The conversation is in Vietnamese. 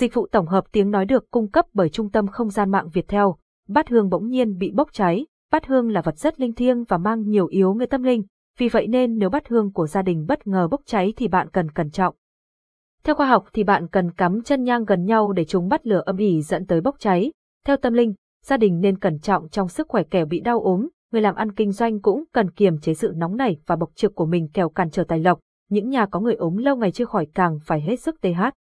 Dịch vụ tổng hợp tiếng nói được cung cấp bởi Trung tâm Không gian mạng Việt Theo. Bát hương bỗng nhiên bị bốc cháy. Bát hương là vật rất linh thiêng và mang nhiều yếu người tâm linh, vì vậy nên nếu bát hương của gia đình bất ngờ bốc cháy thì bạn cần cẩn trọng. Theo khoa học thì bạn cần cắm chân nhang gần nhau để chúng bắt lửa âm ỉ dẫn tới bốc cháy. Theo tâm linh, gia đình nên cẩn trọng trong sức khỏe kẻo bị đau ốm, người làm ăn kinh doanh cũng cần kiềm chế sự nóng nảy và bộc trực của mình kẻo cản trở tài lộc. Những nhà có người ốm lâu ngày chưa khỏi càng phải hết sức tê hát.